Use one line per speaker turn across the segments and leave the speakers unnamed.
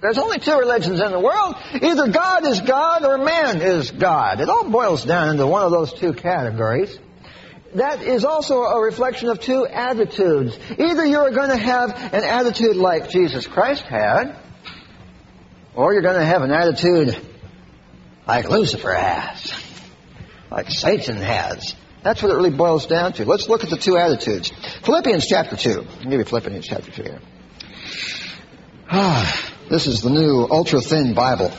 There's only two religions in the world. Either God is God or man is God. It all boils down into one of those two categories. That is also a reflection of two attitudes. Either you're going to have an attitude like Jesus Christ had, or you're going to have an attitude like Lucifer has, like Satan has. That's what it really boils down to. Let's look at the two attitudes. Philippians chapter 2. I'll give you Philippians chapter 2 here. Ah, this is the new ultra thin Bible.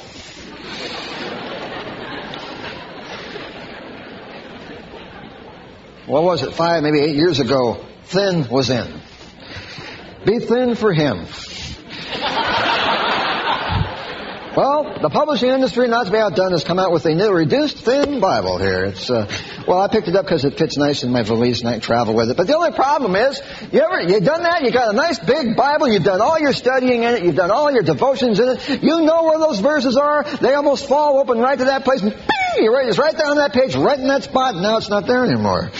What was it, five, maybe eight years ago? Thin was in. Be thin for him. Well, the publishing industry, not to be outdone, has come out with a new reduced thin Bible here. It's uh, well, I picked it up because it fits nice in my valise and I travel with it. But the only problem is, you ever you done that? You got a nice big Bible. You've done all your studying in it. You've done all your devotions in it. You know where those verses are. They almost fall open right to that place. And bing, you're right, it's right there on that page, right in that spot. Now it's not there anymore.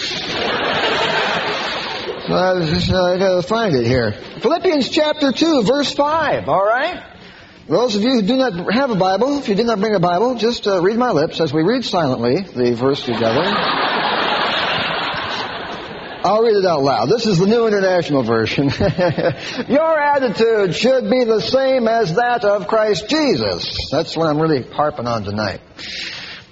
I, just, I gotta find it here. Philippians chapter 2, verse 5, alright? Those of you who do not have a Bible, if you did not bring a Bible, just uh, read my lips as we read silently the verse together. I'll read it out loud. This is the New International Version. Your attitude should be the same as that of Christ Jesus. That's what I'm really harping on tonight.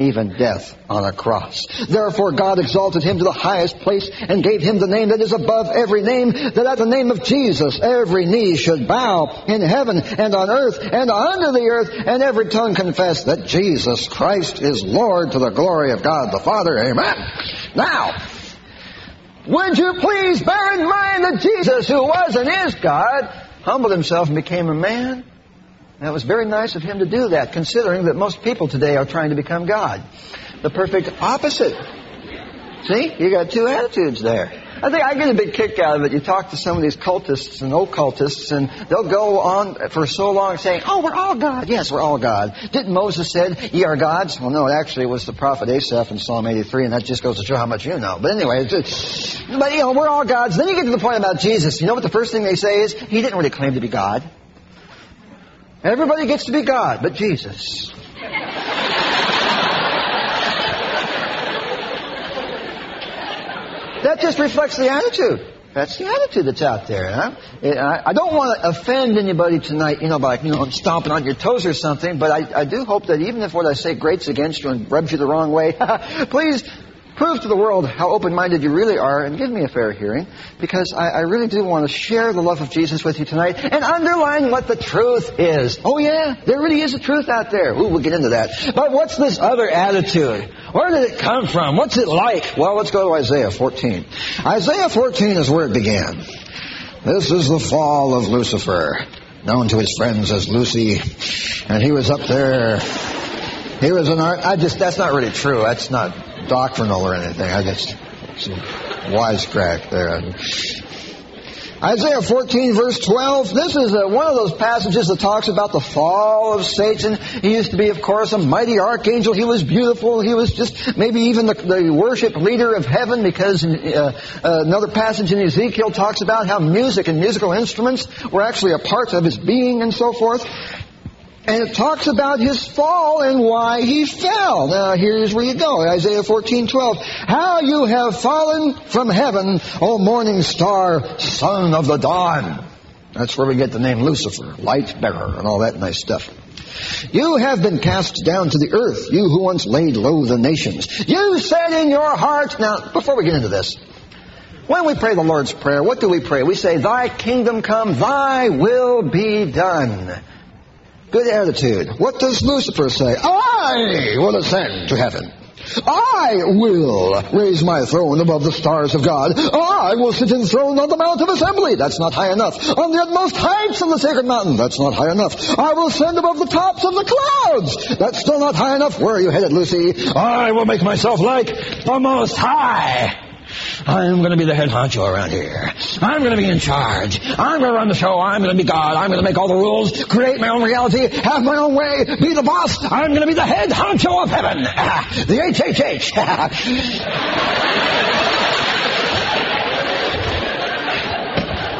even death on a cross. Therefore God exalted him to the highest place and gave him the name that is above every name, that at the name of Jesus every knee should bow in heaven and on earth and under the earth, and every tongue confess that Jesus Christ is Lord to the glory of God the Father. Amen. Now, would you please bear in mind that Jesus, who was and is God, humbled himself and became a man? It was very nice of him to do that, considering that most people today are trying to become God. The perfect opposite. See? You got two attitudes there. I think I get a big kick out of it. You talk to some of these cultists and occultists, and they'll go on for so long saying, "Oh, we're all God." Yes, we're all God. Didn't Moses said, "Ye are gods"? Well, no, it actually was the prophet Asaph in Psalm 83, and that just goes to show how much you know. But anyway, but you know, we're all gods. Then you get to the point about Jesus. You know what the first thing they say is, "He didn't really claim to be God." Everybody gets to be God, but Jesus. that just reflects the attitude. That's the attitude that's out there. Huh? I don't want to offend anybody tonight, you know, by you know stomping on your toes or something. But I, I do hope that even if what I say grates against you and rubs you the wrong way, please prove to the world how open-minded you really are and give me a fair hearing because I, I, really do want to share the love of Jesus with you tonight and underline what the truth is. Oh yeah, there really is a truth out there. Ooh, we'll get into that. But what's this other attitude? Where did it come from? What's it like? Well, let's go to Isaiah 14. Isaiah 14 is where it began. This is the fall of Lucifer, known to his friends as Lucy, and he was up there. He was an art. I just that's not really true. That's not doctrinal or anything. I just some wisecrack there. Isaiah 14 verse 12, this is a, one of those passages that talks about the fall of Satan. He used to be, of course, a mighty archangel. He was beautiful. He was just maybe even the, the worship leader of heaven because uh, uh, another passage in Ezekiel talks about how music and musical instruments were actually a part of his being and so forth. And it talks about his fall and why he fell. Now here's where you go. Isaiah 14, 12. How you have fallen from heaven, O morning star, son of the dawn. That's where we get the name Lucifer, light bearer, and all that nice stuff. You have been cast down to the earth, you who once laid low the nations. You said in your heart, now, before we get into this, when we pray the Lord's Prayer, what do we pray? We say, Thy kingdom come, Thy will be done. Good attitude. What does Lucifer say? I will ascend to heaven. I will raise my throne above the stars of God. I will sit enthroned on the Mount of Assembly. That's not high enough. On the utmost heights of the sacred mountain. That's not high enough. I will ascend above the tops of the clouds. That's still not high enough. Where are you headed, Lucy? I will make myself like the Most High. I'm going to be the head honcho around here. I'm going to be in charge. I'm going to run the show. I'm going to be God. I'm going to make all the rules, create my own reality, have my own way, be the boss. I'm going to be the head honcho of heaven. the HHH.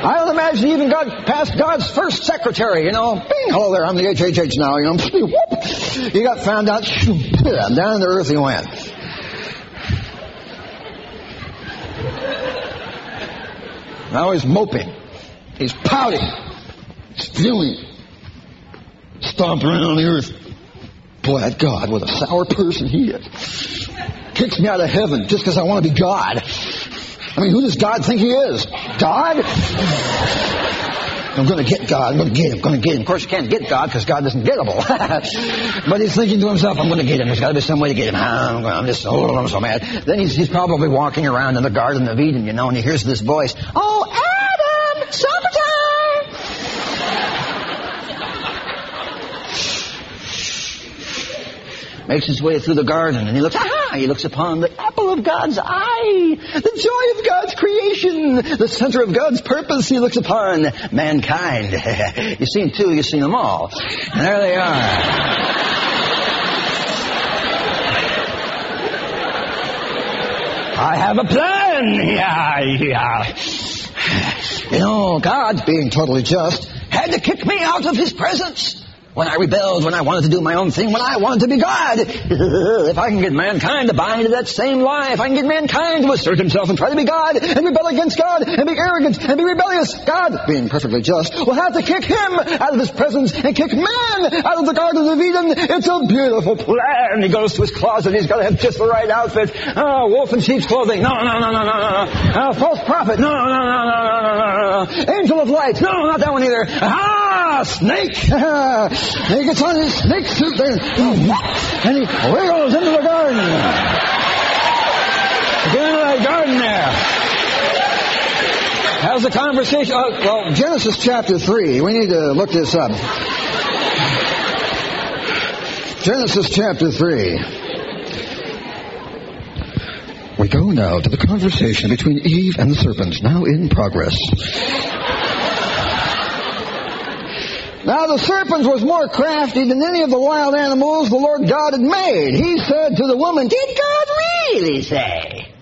I don't imagine even got past God's first secretary, you know. Bing, hello there, I'm the HHH now, you know. Whoop. He got found out, down in the earth he went. Now he's moping. He's pouting. He's fuming. Stomping around on the earth. Boy, that God, what a sour person he is. Kicks me out of heaven just because I want to be God. I mean, who does God think he is? God? I'm going to get God. I'm going to get him. I'm going to get him. Of course, you can't get God because God isn't gettable. but he's thinking to himself, I'm going to get him. There's got to be some way to get him. Ah, I'm, I'm just, oh, I'm so mad. Then he's, he's probably walking around in the Garden of Eden, you know, and he hears this voice, Oh, Adam, summertime! Makes his way through the garden, and he looks, aha! He looks upon the apple of God's eye, the joy of God's creation, the center of God's purpose. He looks upon mankind. you've seen two, you've seen them all. And there they are. I have a plan. Yeah, yeah. You know, God, being totally just, had to kick me out of his presence when I rebelled, when I wanted to do my own thing, when I wanted to be God. if I can get mankind to buy into that same lie, if I can get mankind to assert himself and try to be God, and rebel against God, and be arrogant, and be rebellious, God, being perfectly just, will have to kick him out of his presence and kick man out of the Garden of Eden. It's a beautiful plan. He goes to his closet, he's got to have just the right outfit. Oh, wolf in sheep's clothing. No, no, no, no, no, no. Uh, false prophet. No, no, no, no, no, no, no, no. Angel of light. No, not that one either. Ah, snake. He gets on his snake suit there, and he wiggles into the garden. Get into that garden there. How's the conversation? Uh, well, Genesis chapter 3. We need to look this up. Genesis chapter 3. We go now to the conversation between Eve and the serpent, now in progress. Now the serpent was more crafty than any of the wild animals the Lord God had made. He said to the woman, Did God really say,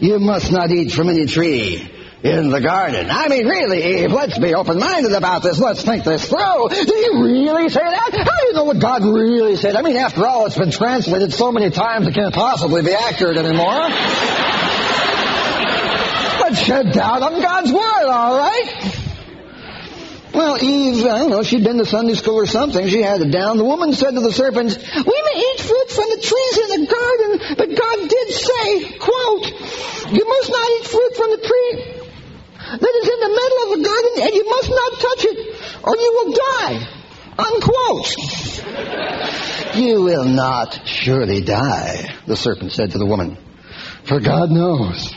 You must not eat from any tree in the garden? I mean, really, Eve, let's be open-minded about this. Let's think this through. Did he really say that? How do you know what God really said? I mean, after all, it's been translated so many times it can't possibly be accurate anymore. Let's shed doubt on God's word, all right? Well, Eve, I don't know, she'd been to Sunday school or something. She had it down. The woman said to the serpent, We may eat fruit from the trees in the garden, but God did say, quote, You must not eat fruit from the tree that is in the middle of the garden, and you must not touch it, or you will die. Unquote. you will not surely die, the serpent said to the woman. For God knows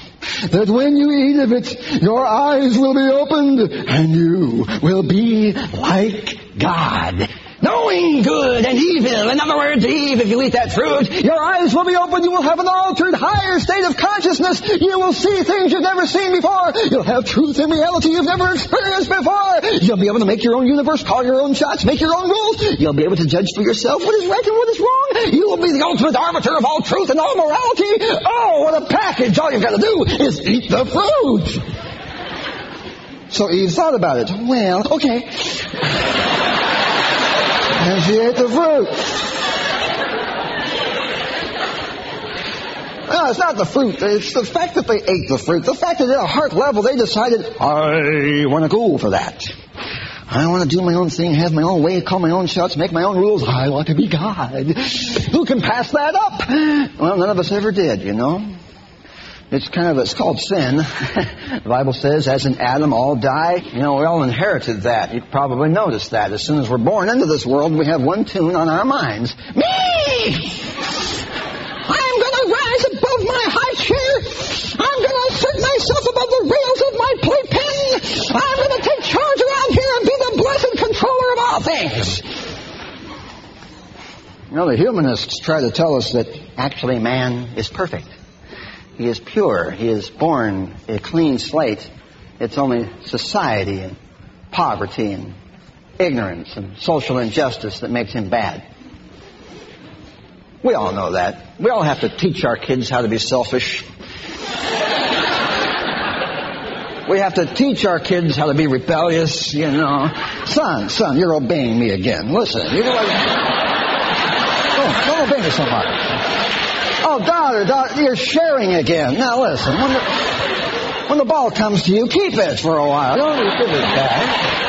that when you eat of it, your eyes will be opened and you will be like God. Knowing good and evil. In other words, Eve, if you eat that fruit, your eyes will be opened. You will have an altered, higher state of consciousness. You will see things you've never seen before. You'll have truth and reality you've never experienced before. You'll be able to make your own universe, call your own shots, make your own rules. You'll be able to judge for yourself what is right and what is wrong. You will be the ultimate arbiter of all truth and all morality. Oh, what a package. All you've got to do is eat the fruit. So Eve thought about it. Well, okay. And she ate the fruit. No, it's not the fruit. It's the fact that they ate the fruit. The fact that at a heart level they decided, I want to go for that. I want to do my own thing, have my own way, call my own shots, make my own rules. I want to be God. Who can pass that up? Well, none of us ever did, you know. It's kind of, it's called sin. the Bible says, as in Adam all die. You know, we all inherited that. You've probably noticed that. As soon as we're born into this world, we have one tune on our minds. Me! I'm gonna rise above my high chair. I'm gonna assert myself above the rails of my playpen. I'm gonna take charge around here and be the blessed controller of all things. You know, the humanists try to tell us that actually man is perfect. He is pure. He is born a clean slate. It's only society and poverty and ignorance and social injustice that makes him bad. We all know that. We all have to teach our kids how to be selfish. We have to teach our kids how to be rebellious, you know. Son, son, you're obeying me again. Listen, you know what? Oh, don't obey me so much. You're sharing again. Now listen, when the, when the ball comes to you, keep it for a while. Don't give it back.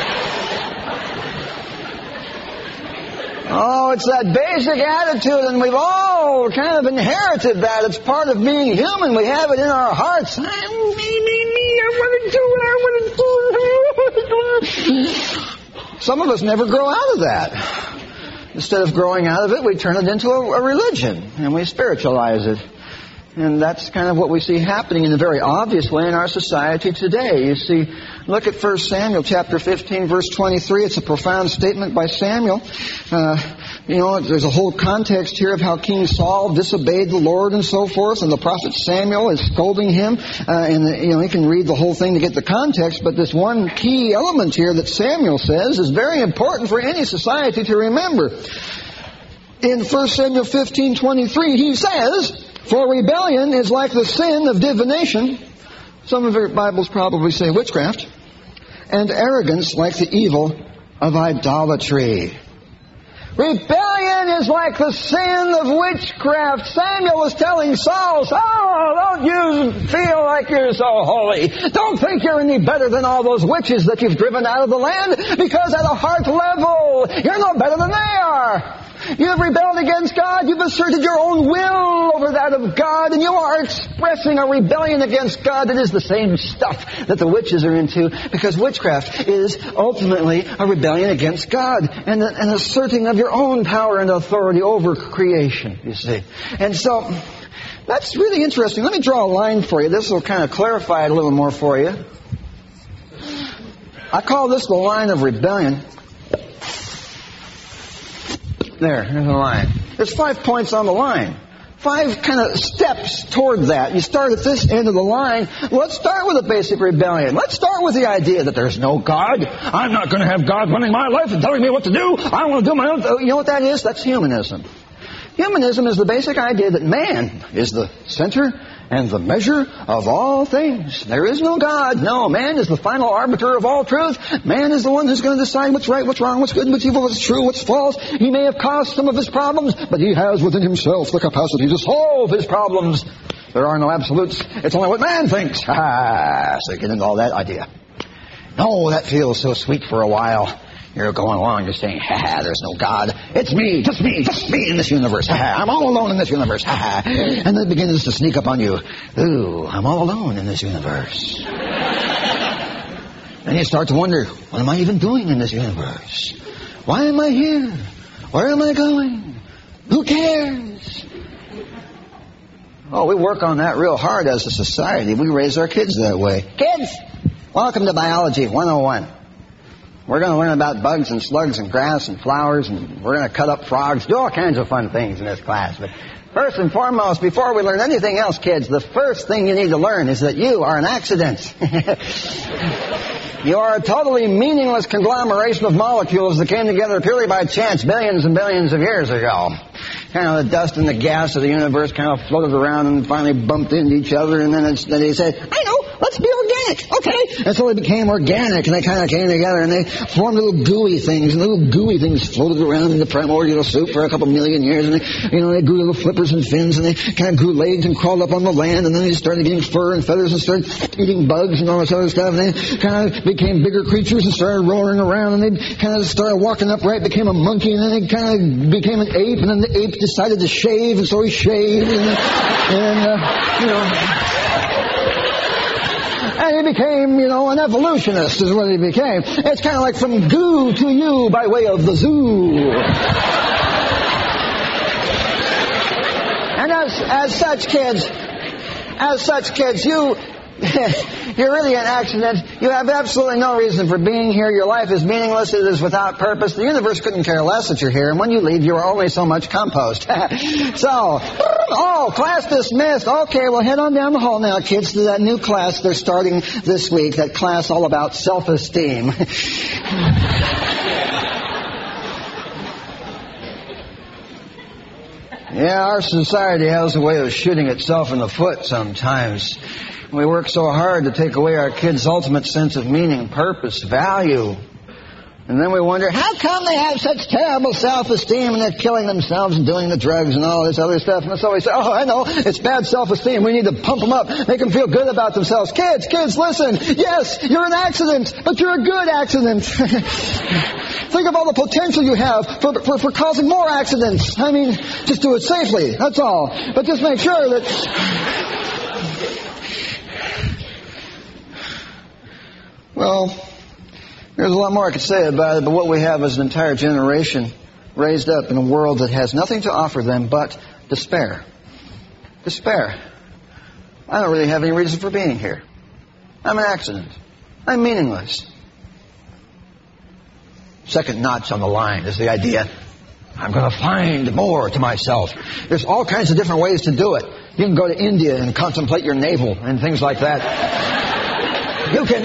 Oh, it's that basic attitude, and we've all kind of inherited that. It's part of being human. We have it in our hearts. Me, me, me, I want to do it, I want to do it. Some of us never grow out of that. Instead of growing out of it, we turn it into a, a religion, and we spiritualize it. And that's kind of what we see happening in a very obvious way in our society today. You see, look at 1 Samuel chapter 15 verse 23. It's a profound statement by Samuel. Uh, you know, there's a whole context here of how King Saul disobeyed the Lord and so forth, and the prophet Samuel is scolding him. Uh, and, you know, you can read the whole thing to get the context, but this one key element here that Samuel says is very important for any society to remember. In 1 Samuel 15:23, he says, for rebellion is like the sin of divination. Some of your Bibles probably say witchcraft. And arrogance like the evil of idolatry. Rebellion is like the sin of witchcraft. Samuel was telling Saul, Saul, don't you feel like you're so holy. Don't think you're any better than all those witches that you've driven out of the land, because at a heart level, you're no better than they are. You have rebelled against God. You've asserted your own will over that of God, and you are expressing a rebellion against God that is the same stuff that the witches are into, because witchcraft is ultimately a rebellion against God and an asserting of your own power and authority over creation, you see. And so, that's really interesting. Let me draw a line for you. This will kind of clarify it a little more for you. I call this the line of rebellion. There, there's a line. There's five points on the line. Five kind of steps toward that. You start at this end of the line. Let's start with a basic rebellion. Let's start with the idea that there's no God. I'm not going to have God running my life and telling me what to do. I want to do my own. You know what that is? That's humanism. Humanism is the basic idea that man is the center and the measure of all things. There is no God. No, man is the final arbiter of all truth. Man is the one who's going to decide what's right, what's wrong, what's good, what's evil, what's true, what's false. He may have caused some of his problems, but he has within himself the capacity to solve his problems. There are no absolutes. It's only what man thinks. Ah, so get into all that idea. No, that feels so sweet for a while. You're going along, you're saying, ha ha, there's no God. It's me, just me, just me in this universe. Ha ha, I'm all alone in this universe. Ha ha. And then it begins to sneak up on you. Ooh, I'm all alone in this universe. and you start to wonder, what am I even doing in this universe? Why am I here? Where am I going? Who cares? Oh, we work on that real hard as a society. We raise our kids that way. Kids, welcome to Biology 101. We're going to learn about bugs and slugs and grass and flowers, and we're going to cut up frogs, do all kinds of fun things in this class. But first and foremost, before we learn anything else, kids, the first thing you need to learn is that you are an accident. you are a totally meaningless conglomeration of molecules that came together purely by chance billions and billions of years ago kind of the dust and the gas of the universe kind of floated around and finally bumped into each other, and then, then they said, I know, let's be organic, okay? And so they became organic, and they kind of came together, and they formed little gooey things, and little gooey things floated around in the primordial soup for a couple million years, and they, you know, they grew little flippers and fins, and they kind of grew legs and crawled up on the land, and then they started getting fur and feathers and started eating bugs and all this other stuff, and they kind of became bigger creatures and started roaring around, and they kind of started walking upright, became a monkey, and then they kind of became an ape, and then the ape decided to shave, and so he shaved, and, and uh, you know. Became, you know, an evolutionist is what he became. It's kind of like from goo to you by way of the zoo. and as, as such kids, as such kids, you, You're really an accident. You have absolutely no reason for being here. Your life is meaningless. It is without purpose. The universe couldn't care less that you're here. And when you leave, you are only so much compost. so, oh, class dismissed. Okay, well, head on down the hall now, kids, to that new class they're starting this week. That class all about self-esteem. Yeah, our society has a way of shooting itself in the foot sometimes. We work so hard to take away our kids' ultimate sense of meaning, purpose, value. And then we wonder, how come they have such terrible self-esteem and they're killing themselves and doing the drugs and all this other stuff? And we say, oh, I know, it's bad self-esteem. We need to pump them up, make them feel good about themselves. Kids, kids, listen. Yes, you're an accident, but you're a good accident. Think of all the potential you have for, for, for causing more accidents. I mean, just do it safely, that's all. But just make sure that... Well, there's a lot more I could say about it, but what we have is an entire generation raised up in a world that has nothing to offer them but despair. Despair. I don't really have any reason for being here. I'm an accident. I'm meaningless. Second notch on the line is the idea. I'm going to find more to myself. There's all kinds of different ways to do it. You can go to India and contemplate your navel and things like that. You can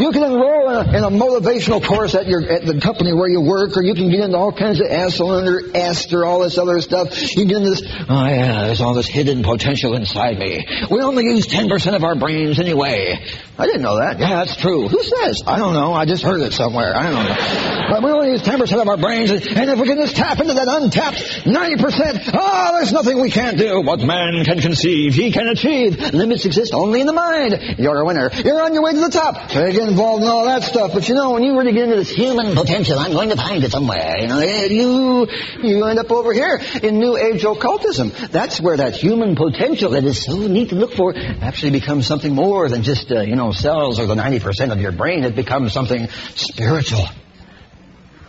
you can enroll in a, in a motivational course at your at the company where you work, or you can get into all kinds of cylinder, Esther, all this other stuff. You get into this. Oh yeah, there's all this hidden potential inside me. We only use ten percent of our brains anyway. I didn't know that. Yeah, that's true. Who says? I don't know. I just heard it somewhere. I don't know. But we only use ten percent of our brains, and if we can just tap into that untapped ninety percent, oh, there's nothing we can't do. What man can conceive, he can achieve. Limits exist only in the mind. You're a winner. You're on your way to the top. Involved in all that stuff. But you know, when you really get into this human potential, I'm going to find it somewhere. You know, you you end up over here in New Age occultism. That's where that human potential that is so neat to look for actually becomes something more than just uh, you know cells or the ninety percent of your brain. It becomes something spiritual.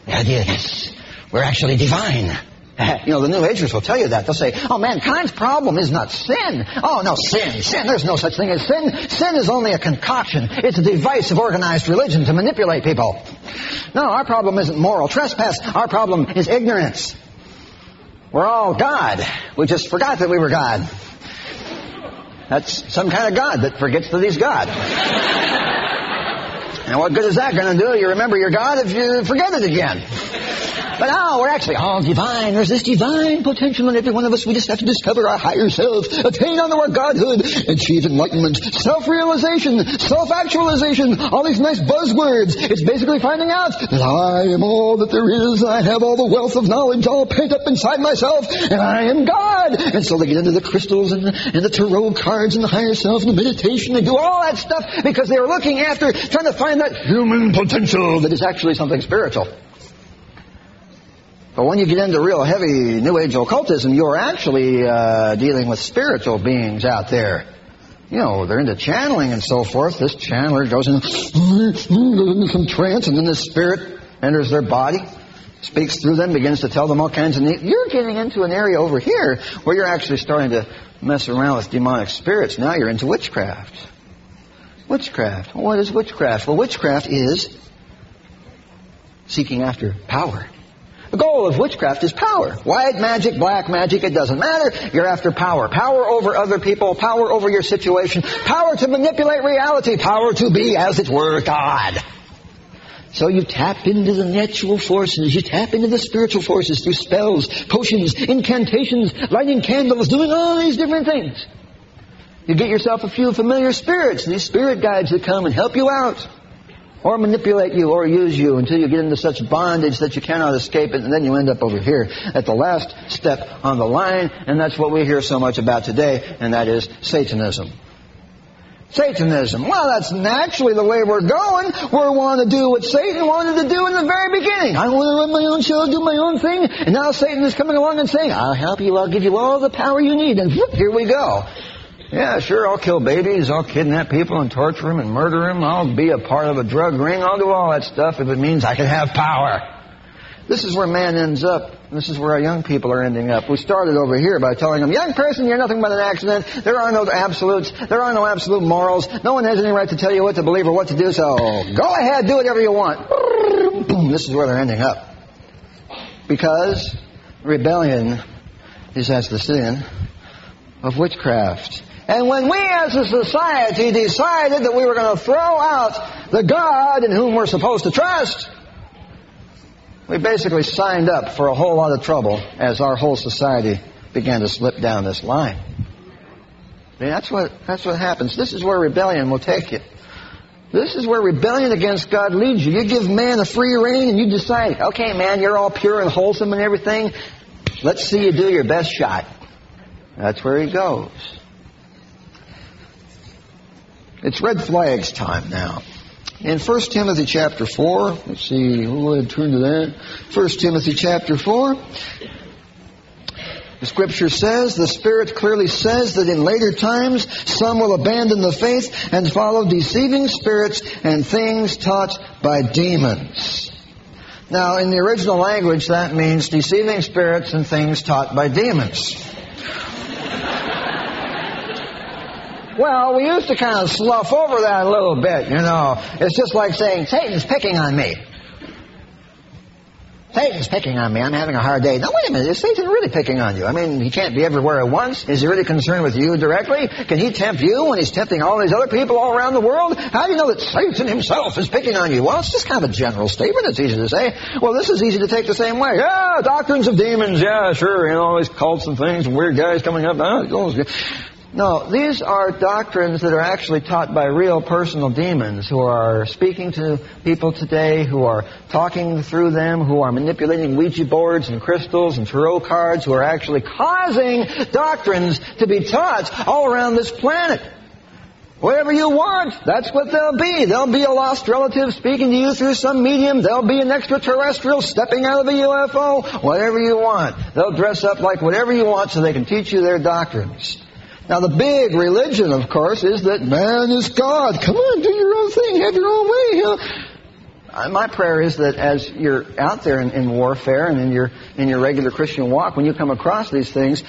The idea is we're actually divine. You know, the New Agers will tell you that. They'll say, oh, mankind's problem is not sin. Oh, no, sin, sin. There's no such thing as sin. Sin is only a concoction. It's a device of organized religion to manipulate people. No, our problem isn't moral trespass. Our problem is ignorance. We're all God. We just forgot that we were God. That's some kind of God that forgets that he's God. and what good is that going to do? You remember your God if you forget it again. But now we're actually all divine. There's this divine potential in every one of us. We just have to discover our higher self, attain unto our godhood, achieve enlightenment, self-realization, self-actualization, all these nice buzzwords. It's basically finding out that I am all that there is. I have all the wealth of knowledge all pent up inside myself, and I am God. And so they get into the crystals and the, and the tarot cards and the higher self and the meditation. They do all that stuff because they are looking after trying to find that human potential that is actually something spiritual. But when you get into real heavy New Age occultism, you're actually uh, dealing with spiritual beings out there. You know, they're into channeling and so forth. This channeler goes, in, some trance, and then the spirit enters their body, speaks through them, begins to tell them all kinds of neat. You're getting into an area over here where you're actually starting to mess around with demonic spirits. Now you're into witchcraft. Witchcraft. What is witchcraft? Well, witchcraft is seeking after power. The goal of witchcraft is power. White magic, black magic, it doesn't matter. You're after power. Power over other people, power over your situation, power to manipulate reality, power to be, as it were, God. So you tap into the natural forces, you tap into the spiritual forces through spells, potions, incantations, lighting candles, doing all these different things. You get yourself a few familiar spirits, these spirit guides that come and help you out or manipulate you or use you until you get into such bondage that you cannot escape it, and then you end up over here at the last step on the line, and that's what we hear so much about today, and that is Satanism. Satanism. Well, that's naturally the way we're going. We want to do what Satan wanted to do in the very beginning. I want to run my own show, do my own thing, and now Satan is coming along and saying, I'll help you, I'll give you all the power you need, and whoop, here we go. Yeah, sure, I'll kill babies, I'll kidnap people and torture them and murder them, I'll be a part of a drug ring, I'll do all that stuff if it means I can have power. This is where man ends up. This is where our young people are ending up. We started over here by telling them, young person, you're nothing but an accident. There are no absolutes. There are no absolute morals. No one has any right to tell you what to believe or what to do, so go ahead, do whatever you want. Boom, this is where they're ending up. Because rebellion is as the sin of witchcraft. And when we as a society decided that we were going to throw out the God in whom we're supposed to trust, we basically signed up for a whole lot of trouble as our whole society began to slip down this line. I mean, that's what, that's what happens. This is where rebellion will take you. This is where rebellion against God leads you. You give man a free rein and you decide, okay, man, you're all pure and wholesome and everything. Let's see you do your best shot. That's where he goes. It's red flags time now. In 1 Timothy chapter 4, let's see, we'll go ahead and turn to that. 1 Timothy chapter 4. The scripture says, the Spirit clearly says that in later times some will abandon the faith and follow deceiving spirits and things taught by demons. Now, in the original language, that means deceiving spirits and things taught by demons. Well, we used to kind of slough over that a little bit, you know. It's just like saying, Satan's picking on me. Satan's picking on me. I'm having a hard day. Now, wait a minute. Is Satan really picking on you? I mean, he can't be everywhere at once. Is he really concerned with you directly? Can he tempt you when he's tempting all these other people all around the world? How do you know that Satan himself is picking on you? Well, it's just kind of a general statement. It's easy to say. Well, this is easy to take the same way. Yeah, doctrines of demons. Yeah, sure. You know, all these cults and things and weird guys coming up. No, these are doctrines that are actually taught by real personal demons who are speaking to people today, who are talking through them, who are manipulating Ouija boards and crystals and tarot cards, who are actually causing doctrines to be taught all around this planet. Whatever you want, that's what they'll be. They'll be a lost relative speaking to you through some medium. They'll be an extraterrestrial stepping out of a UFO. Whatever you want. They'll dress up like whatever you want so they can teach you their doctrines. Now, the big religion, of course, is that man is God. Come on, do your own thing, have your own way. Uh, my prayer is that as you're out there in, in warfare and in your in your regular Christian walk, when you come across these things,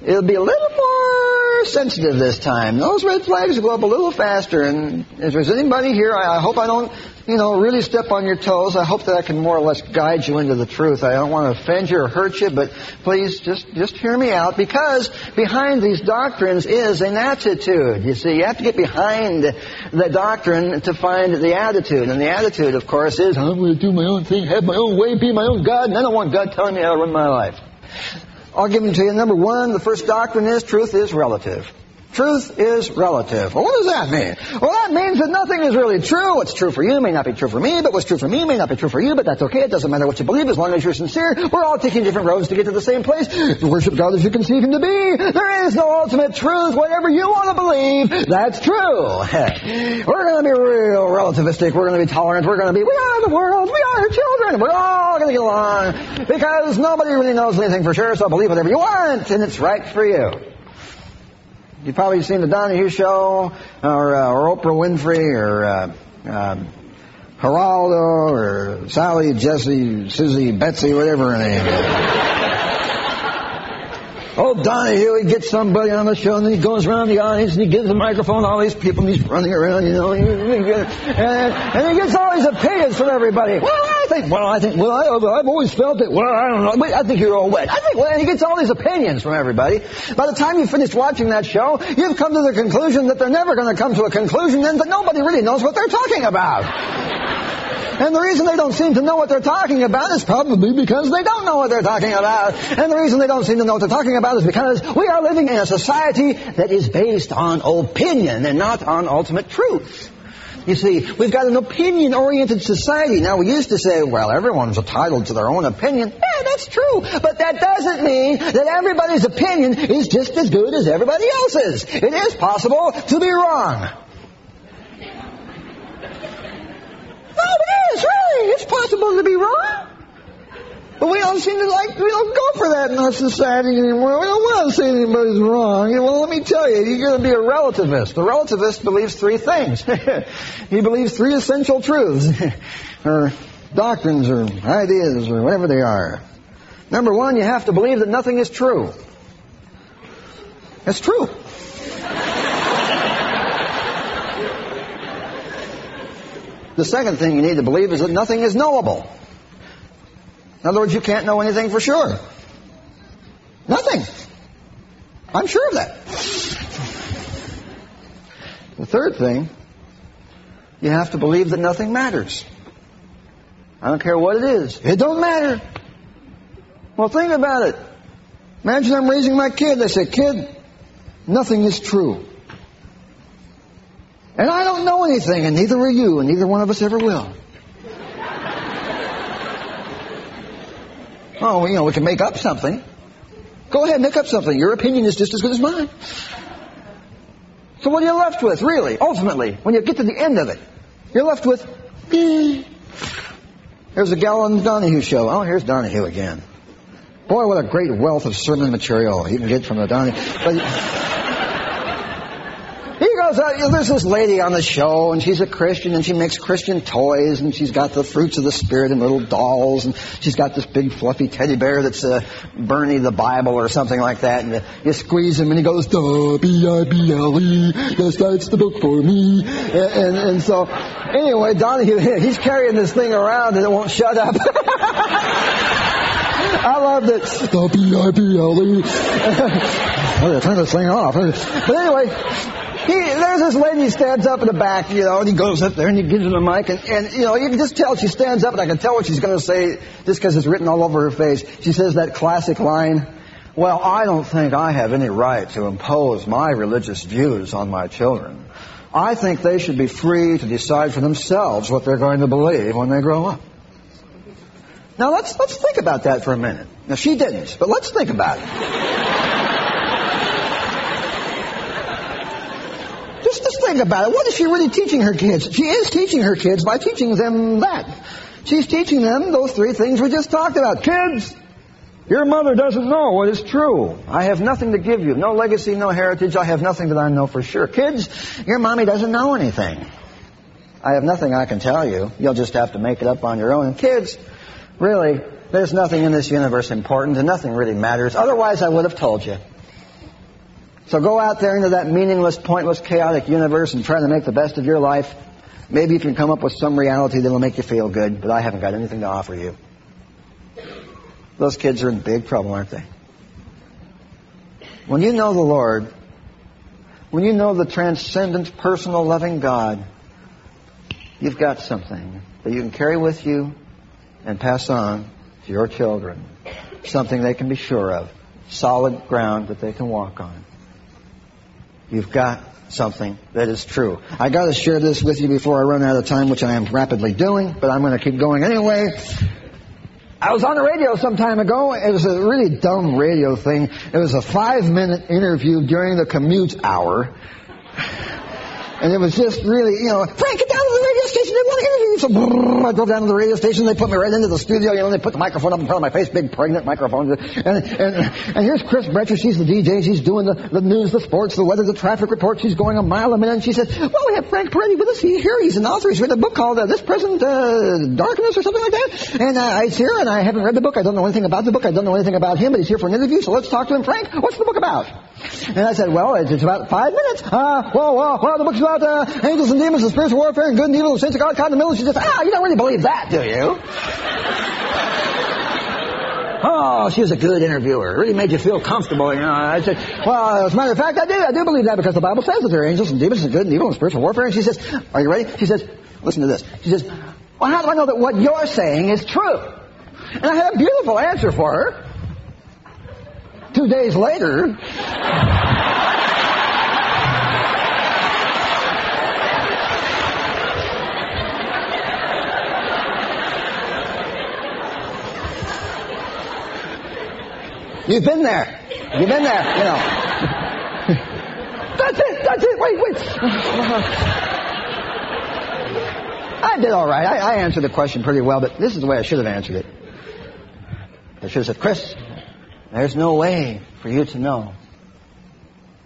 it'll be a little more sensitive this time. Those red flags go up a little faster. And if there's anybody here, I, I hope I don't you know, really step on your toes. I hope that I can more or less guide you into the truth. I don't want to offend you or hurt you, but please just, just hear me out because behind these doctrines is an attitude. You see, you have to get behind the doctrine to find the attitude. And the attitude, of course, is I'm going to do my own thing, have my own way, be my own God, and I don't want God telling me how to run my life. I'll give them to you. Number one, the first doctrine is truth is relative. Truth is relative. Well, what does that mean? Well, that means that nothing is really true. What's true for you may not be true for me, but what's true for me may not be true for you, but that's okay. It doesn't matter what you believe as long as you're sincere. We're all taking different roads to get to the same place. Worship God as you conceive Him to be. There is no ultimate truth. Whatever you want to believe, that's true. We're going to be real relativistic. We're going to be tolerant. We're going to be, we are the world. We are children. We're all going to get along because nobody really knows anything for sure, so believe whatever you want, and it's right for you. You've probably seen the Donahue Show or, uh, or Oprah Winfrey or uh, um, Geraldo or Sally, Jesse, Susie, Betsy, whatever her name is. Old Donahue, he gets somebody on the show and then he goes around the audience and he gives the microphone to all these people and he's running around, you know, and, and he gets all these opinions from everybody. I think, well, I think, well, I, have always felt it. Well, I don't know. I think you're all wet. I think, well, and he gets all these opinions from everybody. By the time you finish watching that show, you've come to the conclusion that they're never going to come to a conclusion and that nobody really knows what they're talking about. And the reason they don't seem to know what they're talking about is probably because they don't know what they're talking about. And the reason they don't seem to know what they're talking about is because we are living in a society that is based on opinion and not on ultimate truth. You see, we've got an opinion-oriented society. Now, we used to say, well, everyone's entitled to their own opinion. Yeah, that's true. But that doesn't mean that everybody's opinion is just as good as everybody else's. It is possible to be wrong. No, it is, really. It's possible to be wrong. But we don't seem to like, we don't go for that in our society anymore. We don't want to say anybody's wrong. Well, let me tell you, you're going to be a relativist. The relativist believes three things. he believes three essential truths. or doctrines or ideas or whatever they are. Number one, you have to believe that nothing is true. That's true. the second thing you need to believe is that nothing is knowable. In other words, you can't know anything for sure. Nothing. I'm sure of that. The third thing, you have to believe that nothing matters. I don't care what it is. It don't matter. Well, think about it. Imagine I'm raising my kid. They say, kid, nothing is true. And I don't know anything, and neither are you, and neither one of us ever will. Oh, you know, we can make up something. Go ahead, make up something. Your opinion is just as good as mine. So what are you left with, really, ultimately, when you get to the end of it? You're left with me. Here's a gal on the Donahue show. Oh, here's Donahue again. Boy, what a great wealth of sermon material you can get from the Donahue. But goes, uh, you know, there's this lady on the show, and she's a Christian, and she makes Christian toys, and she's got the fruits of the Spirit and little dolls, and she's got this big fluffy teddy bear that's uh, Bernie the Bible or something like that, and uh, you squeeze him, and he goes, The B-I-B-L-E, yes, that's the book for me. And, and, and so, anyway, Donahue, he's carrying this thing around, and it won't shut up. I love that. The B-I-B-L-E. oh, turn this thing off. But anyway, there's this lady who stands up in the back, you know, and he goes up there and he gives her the mic, and, and you know, you can just tell she stands up, and I can tell what she's going to say just because it's written all over her face. She says that classic line, well, I don't think I have any right to impose my religious views on my children. I think they should be free to decide for themselves what they're going to believe when they grow up. Now let's let's think about that for a minute. Now she didn't, but let's think about it. just just think about it. What is she really teaching her kids? She is teaching her kids by teaching them that. She's teaching them those three things we just talked about. Kids, your mother doesn't know what is true. I have nothing to give you. No legacy, no heritage. I have nothing that I know for sure. Kids, your mommy doesn't know anything. I have nothing I can tell you. You'll just have to make it up on your own. Kids, really, there's nothing in this universe important and nothing really matters. Otherwise, I would have told you. So go out there into that meaningless, pointless, chaotic universe and try to make the best of your life. Maybe you can come up with some reality that will make you feel good, but I haven't got anything to offer you. Those kids are in big trouble, aren't they? When you know the Lord, when you know the transcendent, personal, loving God, you've got something that you can carry with you and pass on to your children. Something they can be sure of. Solid ground that they can walk on. You've got something that is true. I got to share this with you before I run out of time, which I am rapidly doing, but I'm going to keep going anyway. I was on the radio some time ago. It was a really dumb radio thing. It was a five minute interview during the commute hour. And it was just really, you know, Frank, get down to the radio station. They want to interview you. So brrr, I drove down to the radio station. They put me right into the studio. You know, they put the microphone up in front of my face, big pregnant microphone. And, and, and here's Chris Bretcher. She's the DJ. She's doing the, the news, the sports, the weather, the traffic report. She's going a mile a minute. And she says, well, we have Frank Peretti with us. He's here. He's an author. He's written a book called uh, This Present uh, Darkness or something like that. And uh, he's here, and I haven't read the book. I don't know anything about the book. I don't know anything about him, but he's here for an interview. So let's talk to him. Frank, what's the book about? And I said, well, it's, it's about five minutes. Uh, well, well, well, the book's about uh, angels and demons and spiritual warfare and good and evil and saints of God in the middle. She says, ah, you don't really believe that, do you? Oh, she was a good interviewer. Really made you feel comfortable, you know. I said, well, as a matter of fact, I do. I do believe that because the Bible says that there are angels and demons and good and evil and spiritual warfare. And she says, are you ready? She says, listen to this. She says, well, how do I know that what you're saying is true? And I had a beautiful answer for her. Two days later, You've been there. You've been there, you know. that's it, that's it, wait, wait. I did all right. I, I answered the question pretty well, but this is the way I should have answered it. I should have said, Chris, there's no way for you to know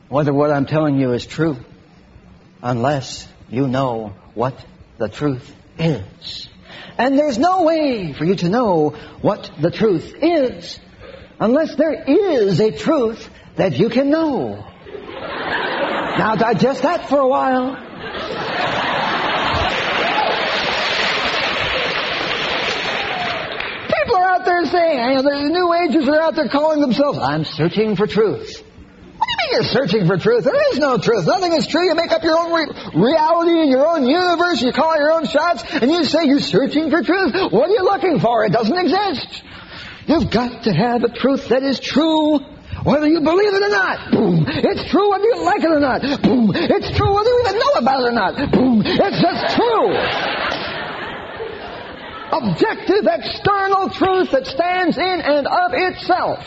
whether what I'm telling you is true unless you know what the truth is. And there's no way for you to know what the truth is unless there is a truth that you can know. Now digest that for a while. People are out there saying, you know, the New Agers are out there calling themselves, I'm searching for truth. What do you mean you're searching for truth? There is no truth. Nothing is true. You make up your own re- reality in your own universe. You call your own shots, and you say you're searching for truth. What are you looking for? It doesn't exist. You've got to have a truth that is true whether you believe it or not. Boom. It's true whether you like it or not. Boom. It's true whether you even know about it or not. Boom. It's just true objective external truth that stands in and of itself.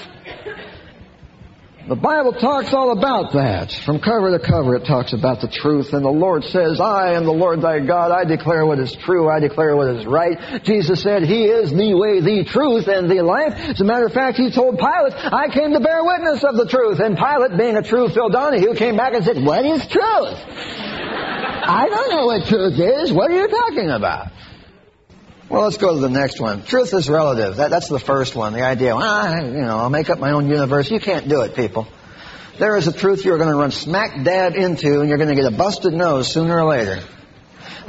The Bible talks all about that. From cover to cover it talks about the truth and the Lord says, I am the Lord thy God. I declare what is true. I declare what is right. Jesus said, He is the way, the truth, and the life. As a matter of fact, He told Pilate, I came to bear witness of the truth. And Pilate, being a true Phil Donahue, came back and said, what is truth? I don't know what truth is. What are you talking about? Well, let's go to the next one. Truth is relative. That, that's the first one. The idea, well, I, you know, I'll make up my own universe. You can't do it, people. There is a truth you're going to run smack dab into, and you're going to get a busted nose sooner or later.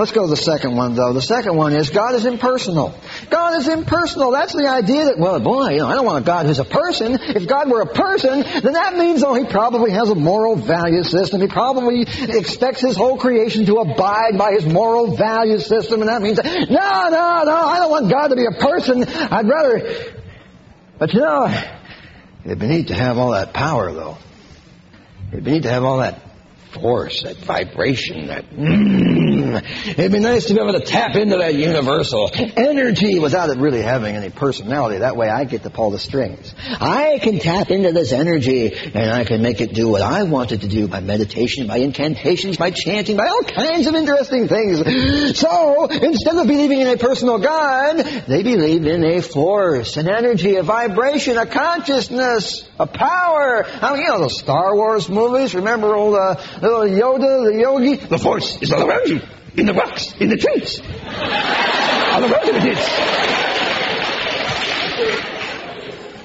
Let's go to the second one, though. The second one is God is impersonal. God is impersonal. That's the idea that, well, boy, you know, I don't want a God who's a person. If God were a person, then that means, oh, he probably has a moral value system. He probably expects his whole creation to abide by his moral value system, and that means, no, no, no, I don't want God to be a person. I'd rather, but you know, it'd be neat to have all that power, though. It'd be neat to have all that force, that vibration, that mm. It'd be nice to be able to tap into that universal energy without it really having any personality. That way I get to pull the strings. I can tap into this energy and I can make it do what I want it to do by meditation, by incantations, by chanting, by all kinds of interesting things. So, instead of believing in a personal God, they believe in a force, an energy, a vibration, a consciousness, a power. I mean, you know, the Star Wars movies, remember old uh, little Yoda, the yogi? The force is all around you. In the rocks, in the trees. all around you it is.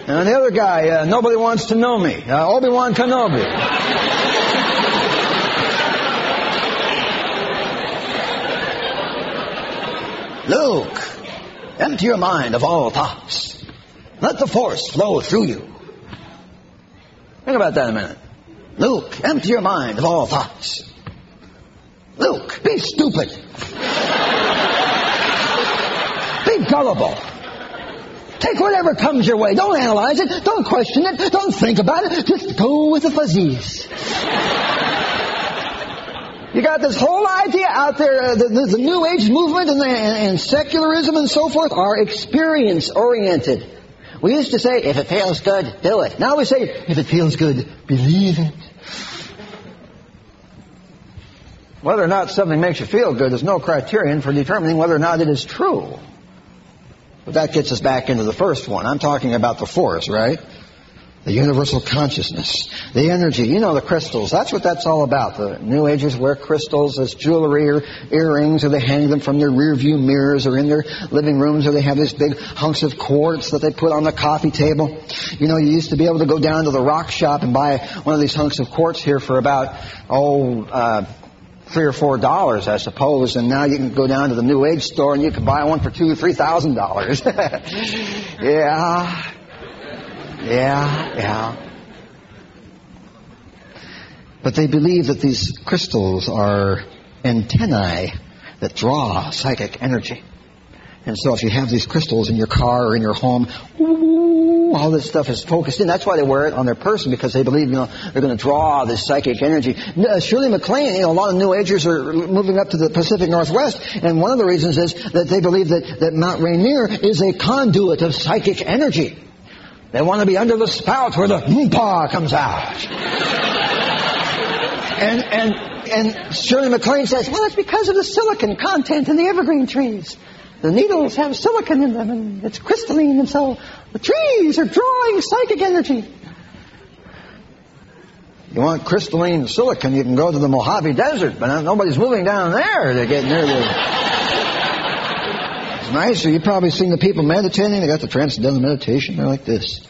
And the other guy, uh, nobody wants to know me. Uh, Obi-Wan Kenobi. Luke, empty your mind of all thoughts. Let the force flow through you. Think about that a minute. Luke, empty your mind of all thoughts. Luke, be stupid. be gullible. Take whatever comes your way. Don't analyze it. Don't question it. Don't think about it. Just go with the fuzzies. You got this whole idea out there, uh, the, the, the, New Age movement and, the, and secularism and so forth are experience oriented. We used to say, if it feels good, do it. Now we say, if it feels good, believe it. Whether or not something makes you feel good is no criterion for determining whether or not it is true. But that gets us back into the first one. I'm talking about the force, right? The universal consciousness, the energy, you know, the crystals. That's what that's all about. The New Agers wear crystals as jewelry or earrings, or they hang them from their rear view mirrors, or in their living rooms, or they have these big hunks of quartz that they put on the coffee table. You know, you used to be able to go down to the rock shop and buy one of these hunks of quartz here for about, oh, uh, three or four dollars, I suppose, and now you can go down to the New Age store and you can buy one for two or three thousand dollars. yeah, yeah, yeah. But they believe that these crystals are antennae that draw psychic energy. And so if you have these crystals in your car or in your home, all this stuff is focused in. That's why they wear it on their person because they believe, you know, they're going to draw this psychic energy. Uh, Shirley MacLaine, you know, a lot of New Agers are moving up to the Pacific Northwest, and one of the reasons is that they believe that, that Mount Rainier is a conduit of psychic energy. They want to be under the spout where the moompa comes out. and, and, and Shirley MacLaine says, well, it's because of the silicon content in the evergreen trees. The needles have silicon in them and it's crystalline and so the trees are drawing psychic energy. You want crystalline silicon, you can go to the Mojave Desert, but nobody's moving down there to get near the... It's nicer. You've probably seen the people meditating. They got the transcendental meditation. They're like this.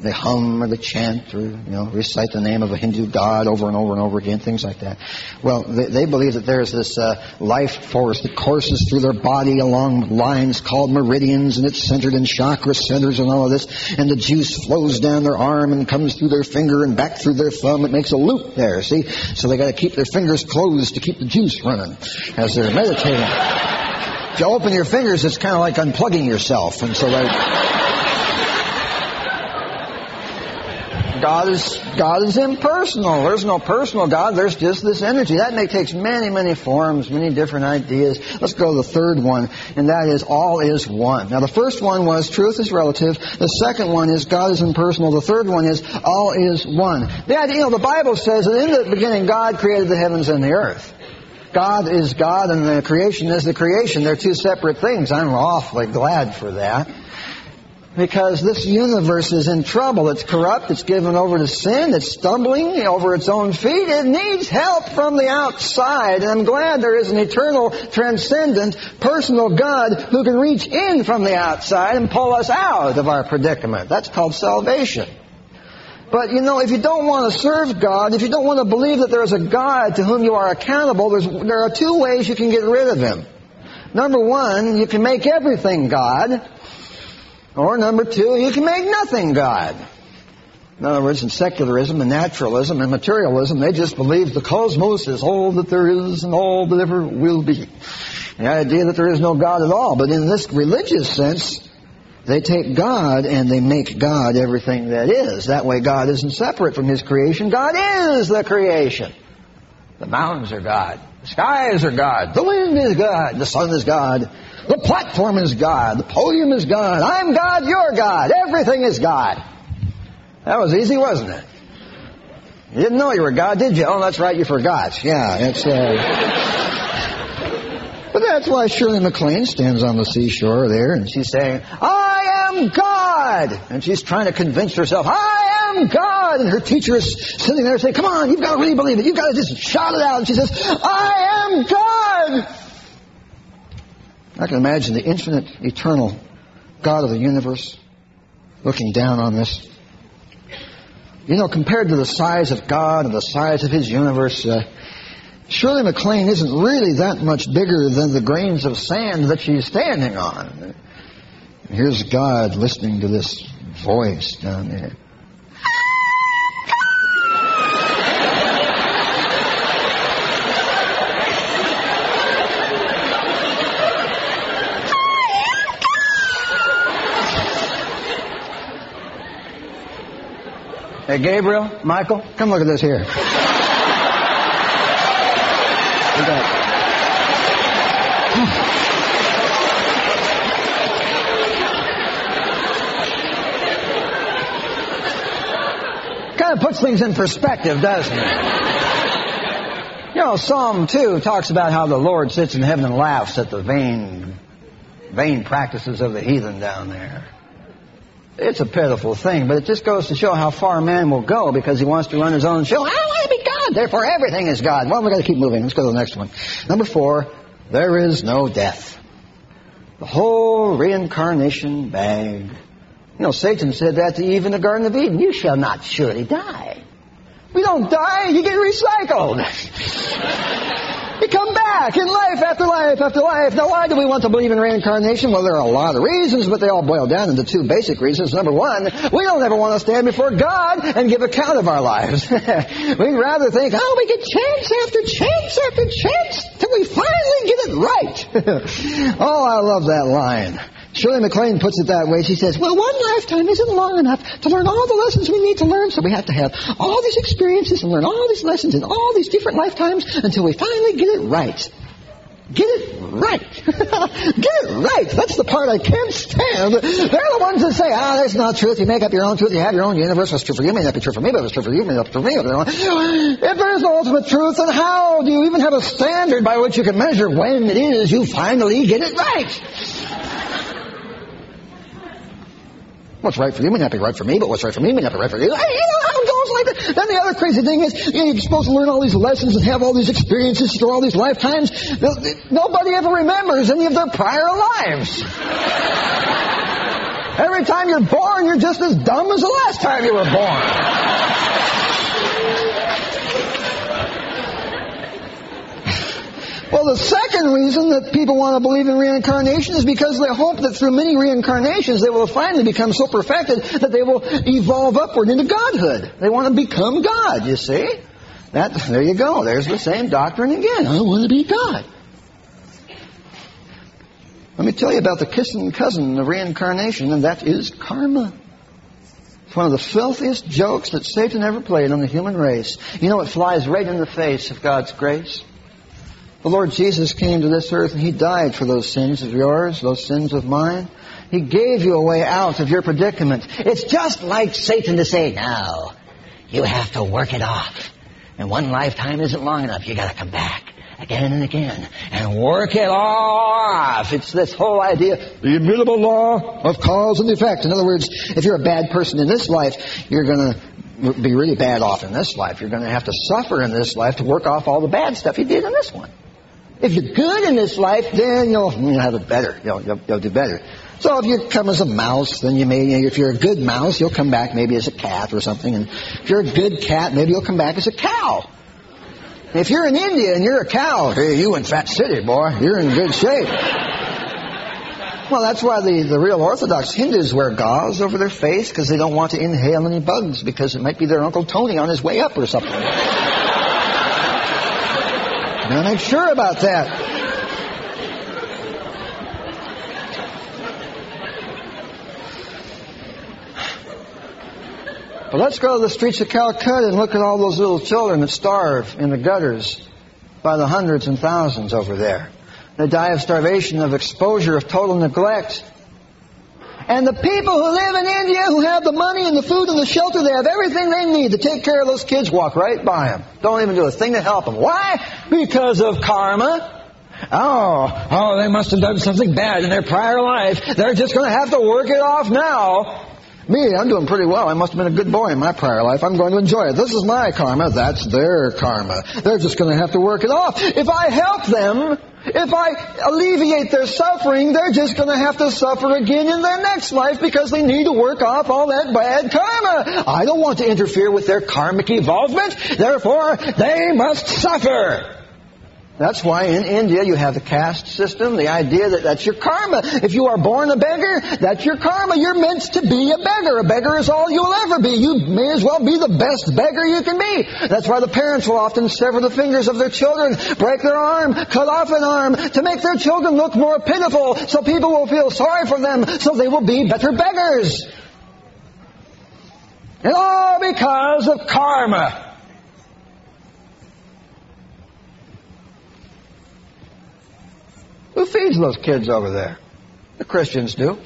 They hum or the chant or, you know, recite the name of a Hindu god over and over and over again, things like that. Well, they, they believe that there's this uh, life force that courses through their body along lines called meridians and it's centered in chakra centers and all of this. And the juice flows down their arm and comes through their finger and back through their thumb. It makes a loop there, see? So they gotta keep their fingers closed to keep the juice running as they're meditating. if you open your fingers, it's kind of like unplugging yourself. And so they... God is God is impersonal. There's no personal God. There's just this energy. That may takes many, many forms, many different ideas. Let's go to the third one, and that is all is one. Now the first one was truth is relative. The second one is God is impersonal. The third one is all is one. The idea, you know, the Bible says that in the beginning God created the heavens and the earth. God is God and the creation is the creation. They're two separate things. I'm awfully glad for that because this universe is in trouble. It's corrupt. It's given over to sin. It's stumbling over its own feet. It needs help from the outside. And I'm glad there is an eternal, transcendent, personal God who can reach in from the outside and pull us out of our predicament. That's called salvation. But you know, if you don't want to serve God, if you don't want to believe that there is a God to whom you are accountable, there are two ways you can get rid of Him. Number one, you can make everything God. Or number two, you can make nothing God. In other words, in secularism and naturalism and materialism, they just believe the cosmos is all that there is and all that ever will be. The idea that there is no God at all. But in this religious sense, they take God and they make God everything that is. That way God isn't separate from His creation. God is the creation. The mountains are God. The skies are God. The wind is God. The sun is God. The platform is God. The podium is God. I'm God, you're God. Everything is God. That was easy, wasn't it? You didn't know you were God, did you? Oh, that's right, you forgot. Yeah, it's, uh... But that's why Shirley MacLaine stands on the seashore there and she's saying, I am God! And she's trying to convince herself, I am God! And her teacher is sitting there saying, come on, you've got to really believe it. You've got to just shout it out. And she says, I am God! I can imagine the infinite, eternal God of the universe looking down on this. You know, compared to the size of God and the size of His universe, uh, Shirley MacLaine isn't really that much bigger than the grains of sand that she's standing on. Here's God listening to this voice down there. Hey, Gabriel, Michael, come look at this here. Hmm. kind of puts things in perspective, doesn't it? You know, Psalm 2 talks about how the Lord sits in heaven and laughs at the vain, vain practices of the heathen down there. It's a pitiful thing, but it just goes to show how far man will go because he wants to run his own show. I want to be God, therefore everything is God. Well, we've got to keep moving. Let's go to the next one. Number four, there is no death. The whole reincarnation bag. You know, Satan said that to Eve in the Garden of Eden. You shall not surely die. We don't die, you get recycled. You come back in life after life after life. Now, why do we want to believe in reincarnation? Well, there are a lot of reasons, but they all boil down into two basic reasons. Number one, we don't ever want to stand before God and give account of our lives. We'd rather think, oh, we get chance after chance after chance till we finally get it right. oh, I love that line. Shirley MacLaine puts it that way. She says, well, one lifetime isn't long enough to learn all the lessons we need to learn, so we have to have all these experiences and learn all these lessons in all these different lifetimes until we finally get it right. Get it right. Get it right. That's the part I can't stand. They're the ones that say, ah, that's not truth. You make up your own truth. You have your own universe. What's true for you may not be true for me, but it's true for you may not be true for me. If there is no ultimate truth, then how do you even have a standard by which you can measure when it is you finally get it right? What's right for you may not be right for me, but what's right for me may not be right for you. You know how it goes like that. Then the other crazy thing is, you know, you're supposed to learn all these lessons and have all these experiences through all these lifetimes. Nobody ever remembers any of their prior lives. Every time you're born, you're just as dumb as the last time you were born. Well, the second reason that people want to believe in reincarnation is because they hope that through many reincarnations they will finally become so perfected that they will evolve upward into godhood. They want to become God, you see? That, there you go. There's the same doctrine again. I want to be God. Let me tell you about the kissing cousin of reincarnation, and that is karma. It's one of the filthiest jokes that Satan ever played on the human race. You know, it flies right in the face of God's grace. The Lord Jesus came to this earth and He died for those sins of yours, those sins of mine. He gave you a way out of your predicament. It's just like Satan to say, now, you have to work it off. And one lifetime isn't long enough. You gotta come back again and again and work it off. It's this whole idea, the immutable law of cause and effect. In other words, if you're a bad person in this life, you're gonna be really bad off in this life. You're gonna have to suffer in this life to work off all the bad stuff you did in this one. If you're good in this life, then you'll, you'll have it better. You'll, you'll, you'll, do better. So if you come as a mouse, then you may, if you're a good mouse, you'll come back maybe as a cat or something. And if you're a good cat, maybe you'll come back as a cow. if you're in India and you're a cow, hey, you in Fat City, boy, you're in good shape. Well, that's why the, the real Orthodox Hindus wear gauze over their face because they don't want to inhale any bugs because it might be their Uncle Tony on his way up or something. Now make sure about that. But let's go to the streets of Calcutta and look at all those little children that starve in the gutters by the hundreds and thousands over there. They die of starvation, of exposure, of total neglect. And the people who live in India who have the money and the food and the shelter, they have everything they need to take care of those kids, walk right by them. Don't even do a thing to help them. Why? Because of karma. Oh, oh, they must have done something bad in their prior life. They're just going to have to work it off now. Me, I'm doing pretty well. I must have been a good boy in my prior life. I'm going to enjoy it. This is my karma. That's their karma. They're just going to have to work it off. If I help them, if I alleviate their suffering, they're just going to have to suffer again in their next life because they need to work off all that bad karma. I don't want to interfere with their karmic evolvement. Therefore, they must suffer. That's why in India you have the caste system, the idea that that's your karma. If you are born a beggar, that's your karma. You're meant to be a beggar. A beggar is all you'll ever be. You may as well be the best beggar you can be. That's why the parents will often sever the fingers of their children, break their arm, cut off an arm, to make their children look more pitiful, so people will feel sorry for them, so they will be better beggars. And all because of karma. Who feeds those kids over there? The Christians do.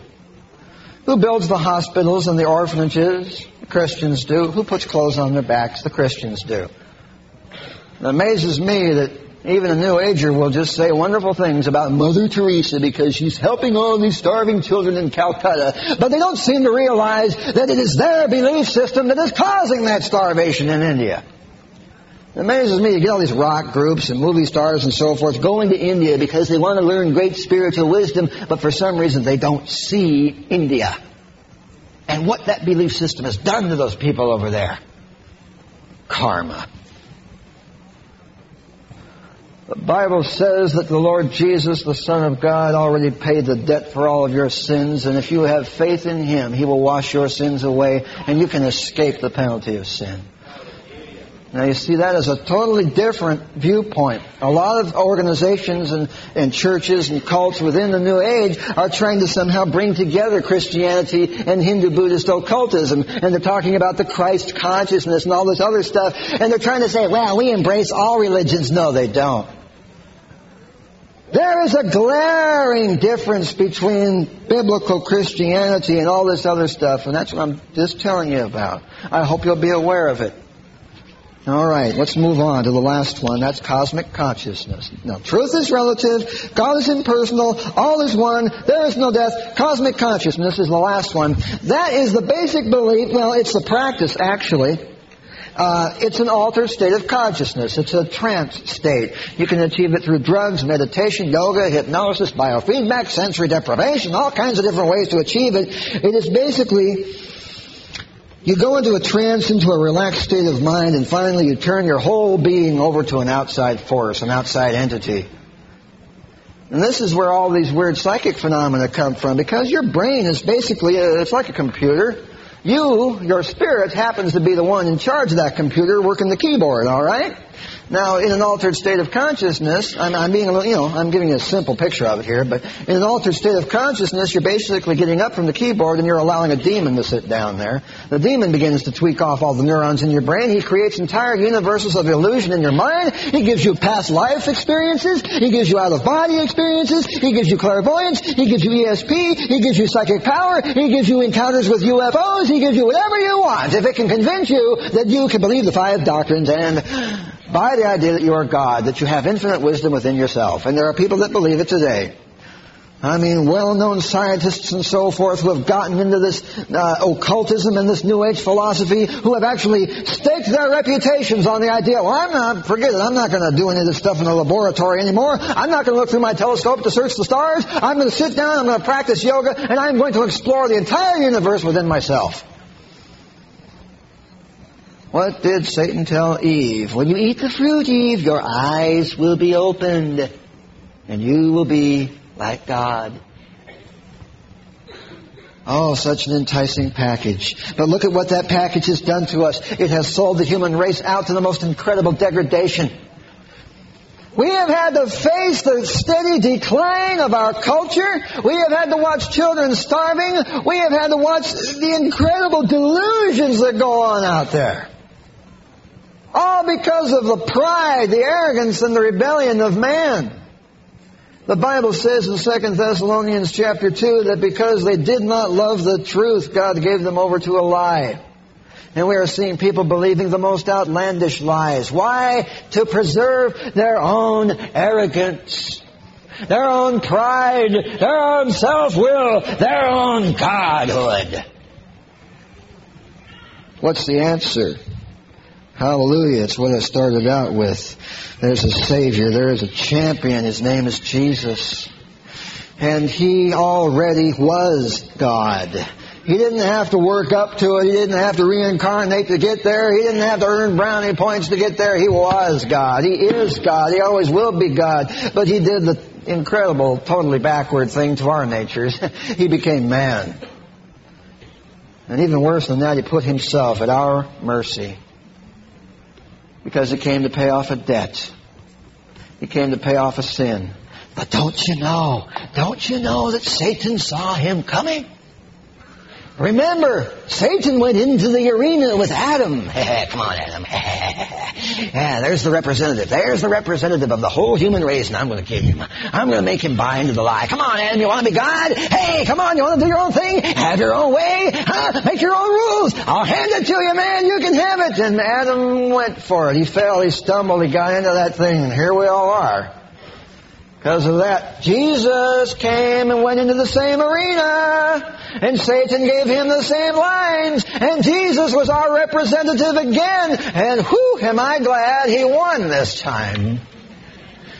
Who builds the hospitals and the orphanages? The Christians do. Who puts clothes on their backs? The Christians do. It amazes me that even a New Ager will just say wonderful things about Mother Teresa because she's helping all these starving children in Calcutta. But they don't seem to realize that it is their belief system that is causing that starvation in India. It amazes me, you get all these rock groups and movie stars and so forth going to India because they want to learn great spiritual wisdom, but for some reason they don't see India. And what that belief system has done to those people over there. Karma. The Bible says that the Lord Jesus, the Son of God, already paid the debt for all of your sins, and if you have faith in Him, He will wash your sins away, and you can escape the penalty of sin. Now you see that as a totally different viewpoint. A lot of organizations and, and churches and cults within the New Age are trying to somehow bring together Christianity and Hindu Buddhist occultism. And they're talking about the Christ consciousness and all this other stuff. And they're trying to say, well, we embrace all religions. No, they don't. There is a glaring difference between biblical Christianity and all this other stuff, and that's what I'm just telling you about. I hope you'll be aware of it. All right, let's move on to the last one. That's cosmic consciousness. Now, truth is relative, God is impersonal, all is one, there is no death. Cosmic consciousness is the last one. That is the basic belief, well, it's the practice, actually, Uh, it's an altered state of consciousness. It's a trance state. You can achieve it through drugs, meditation, yoga, hypnosis, biofeedback, sensory deprivation, all kinds of different ways to achieve it. It is basically you go into a trance, into a relaxed state of mind, and finally you turn your whole being over to an outside force, an outside entity. And this is where all these weird psychic phenomena come from, because your brain is basically, a, it's like a computer. You, your spirit, happens to be the one in charge of that computer working the keyboard, alright? Now, in an altered state of consciousness, I'm, I'm being a little, you know, I'm giving you a simple picture of it here, but in an altered state of consciousness, you're basically getting up from the keyboard and you're allowing a demon to sit down there. The demon begins to tweak off all the neurons in your brain. He creates entire universes of illusion in your mind. He gives you past life experiences. He gives you out of body experiences. He gives you clairvoyance. He gives you ESP. He gives you psychic power. He gives you encounters with UFOs. He gives you whatever you want. If it can convince you that you can believe the five doctrines and buy the idea that you are God, that you have infinite wisdom within yourself. And there are people that believe it today. I mean, well-known scientists and so forth who have gotten into this uh, occultism and this New Age philosophy, who have actually staked their reputations on the idea, well, I'm not, forget it, I'm not going to do any of this stuff in a laboratory anymore. I'm not going to look through my telescope to search the stars. I'm going to sit down, I'm going to practice yoga, and I'm going to explore the entire universe within myself. What did Satan tell Eve? When you eat the fruit, Eve, your eyes will be opened, and you will be like God. Oh, such an enticing package. But look at what that package has done to us. It has sold the human race out to the most incredible degradation. We have had to face the steady decline of our culture. We have had to watch children starving. We have had to watch the incredible delusions that go on out there. All because of the pride, the arrogance, and the rebellion of man. The Bible says in 2 Thessalonians chapter 2 that because they did not love the truth, God gave them over to a lie. And we are seeing people believing the most outlandish lies. Why? To preserve their own arrogance, their own pride, their own self-will, their own godhood. What's the answer? Hallelujah. It's what I started out with. There's a Savior. There is a champion. His name is Jesus. And He already was God. He didn't have to work up to it. He didn't have to reincarnate to get there. He didn't have to earn brownie points to get there. He was God. He is God. He always will be God. But He did the incredible, totally backward thing to our natures. he became man. And even worse than that, He put Himself at our mercy because he came to pay off a debt. He came to pay off a sin. But don't you know, don't you know that Satan saw him coming? Remember, Satan went into the arena with Adam. Come on, Adam. yeah, there's the representative. There's the representative of the whole human race, and I'm going to kill him. I'm going to make him buy into the lie. Come on, Adam, you want to be God? Hey, come on, you want to do your own thing? Have your own way? Huh? Make your own rules. I'll hand it to you, man. You can have it. And Adam went for it. He fell, he stumbled, he got into that thing, and here we all are. Because of that, Jesus came and went into the same arena, and Satan gave him the same lines, and Jesus was our representative again, and who am I glad he won this time.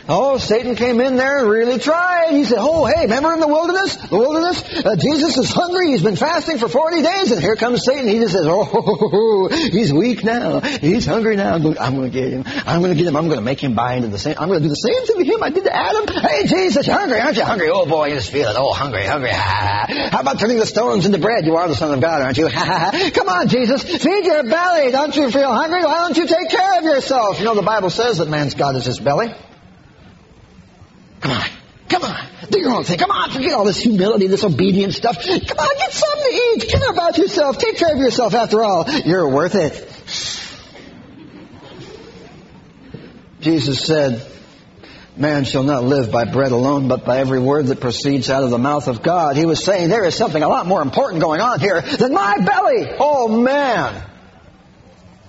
Oh, Satan came in there and really tried. He said, oh, hey, remember in the wilderness? The wilderness? Uh, Jesus is hungry. He's been fasting for 40 days. And here comes Satan. He just says, oh, he's weak now. He's hungry now. I'm going to get him. I'm going to get him. I'm going to make him buy into the same. I'm going to do the same thing to him I did to Adam. Hey, Jesus, you're hungry, aren't you? Hungry. Oh, boy, you just feel it. Oh, hungry, hungry. How about turning the stones into bread? You are the Son of God, aren't you? Come on, Jesus. Feed your belly. Don't you feel hungry? Why don't you take care of yourself? You know, the Bible says that man's God is his belly. Come on. Come on. Do your own thing. Come on. Forget all this humility, this obedience stuff. Come on. Get something to eat. Care about yourself. Take care of yourself after all. You're worth it. Jesus said, Man shall not live by bread alone, but by every word that proceeds out of the mouth of God. He was saying there is something a lot more important going on here than my belly. Oh man.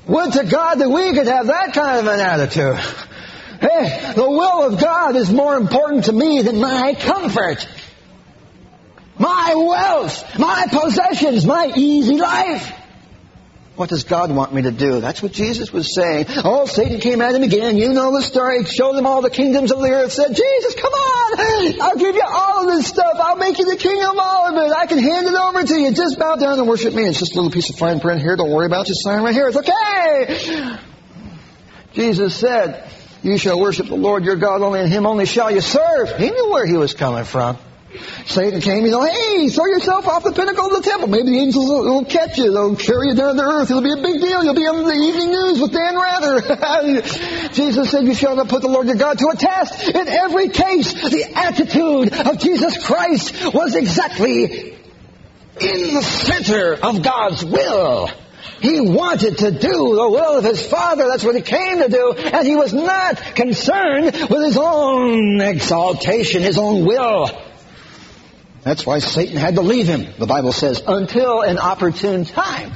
Would to God that we could have that kind of an attitude. Hey, the will of God is more important to me than my comfort, my wealth, my possessions, my easy life. What does God want me to do? That's what Jesus was saying. Oh, Satan came at him again. You know the story. Showed him all the kingdoms of the earth. Said, Jesus, come on. I'll give you all of this stuff. I'll make you the king of all of it. I can hand it over to you. Just bow down and worship me. It's just a little piece of fine print here. Don't worry about it. Just sign right here. It's okay. Jesus said, you shall worship the Lord your God only, and him only shall you serve. He knew where he was coming from. Satan came, you know, hey, throw yourself off the pinnacle of the temple. Maybe the angels will, will catch you. They'll carry you down to earth. It'll be a big deal. You'll be on the evening news with Dan Rather. Jesus said you shall not put the Lord your God to a test. In every case, the attitude of Jesus Christ was exactly in the center of God's will. He wanted to do the will of his Father. That's what he came to do. And he was not concerned with his own exaltation, his own will. That's why Satan had to leave him, the Bible says, until an opportune time.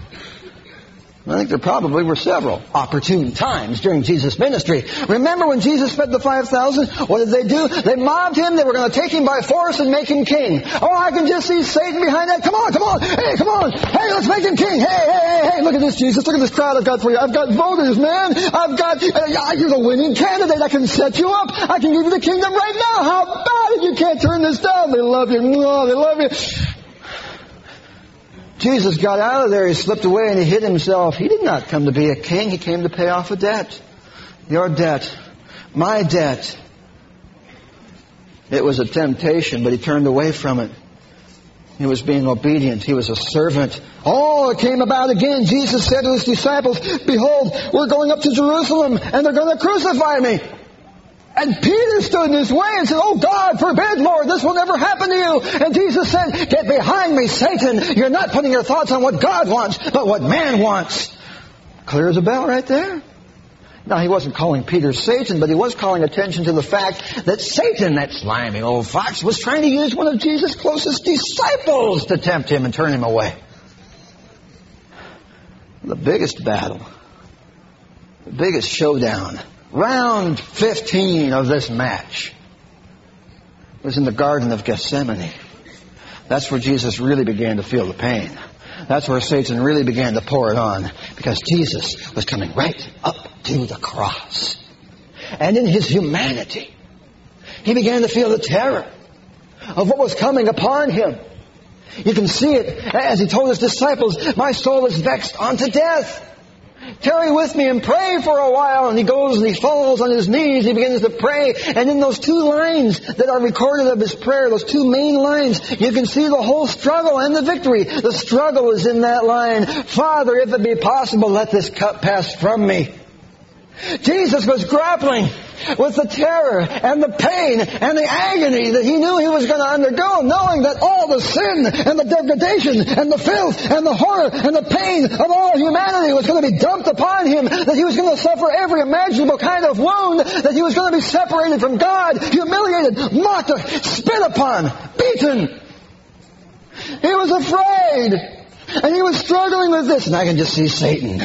I think there probably were several opportune times during Jesus' ministry. Remember when Jesus fed the 5,000? What did they do? They mobbed him. They were going to take him by force and make him king. Oh, I can just see Satan behind that. Come on, come on. Hey, come on. Hey, let's make him king. Hey, hey, hey, hey. Look at this, Jesus. Look at this crowd I've got for you. I've got voters, man. I've got, uh, you're the winning candidate. I can set you up. I can give you the kingdom right now. How about it? You can't turn this down. They love you. Oh, they love you. Jesus got out of there, he slipped away and he hid himself. He did not come to be a king, he came to pay off a debt. Your debt. My debt. It was a temptation, but he turned away from it. He was being obedient. He was a servant. Oh, it came about again. Jesus said to his disciples, Behold, we're going up to Jerusalem and they're going to crucify me. And Peter stood in his way and said, Oh God, forbid, Lord, this will never happen to you. And Jesus said, Get behind me, Satan. You're not putting your thoughts on what God wants, but what man wants. Clear as a bell right there. Now, he wasn't calling Peter Satan, but he was calling attention to the fact that Satan, that slimy old fox, was trying to use one of Jesus' closest disciples to tempt him and turn him away. The biggest battle, the biggest showdown Round 15 of this match was in the Garden of Gethsemane. That's where Jesus really began to feel the pain. That's where Satan really began to pour it on because Jesus was coming right up to the cross. And in his humanity, he began to feel the terror of what was coming upon him. You can see it as he told his disciples, my soul is vexed unto death. Tarry with me and pray for a while. And he goes and he falls on his knees. He begins to pray. And in those two lines that are recorded of his prayer, those two main lines, you can see the whole struggle and the victory. The struggle is in that line. Father, if it be possible, let this cup pass from me. Jesus was grappling with the terror and the pain and the agony that he knew he was going to undergo, knowing that all the sin and the degradation and the filth and the horror and the pain of all humanity was going to be dumped upon him, that he was going to suffer every imaginable kind of wound, that he was going to be separated from God, humiliated, mocked, spit upon, beaten. He was afraid. And he was struggling with this, and I can just see Satan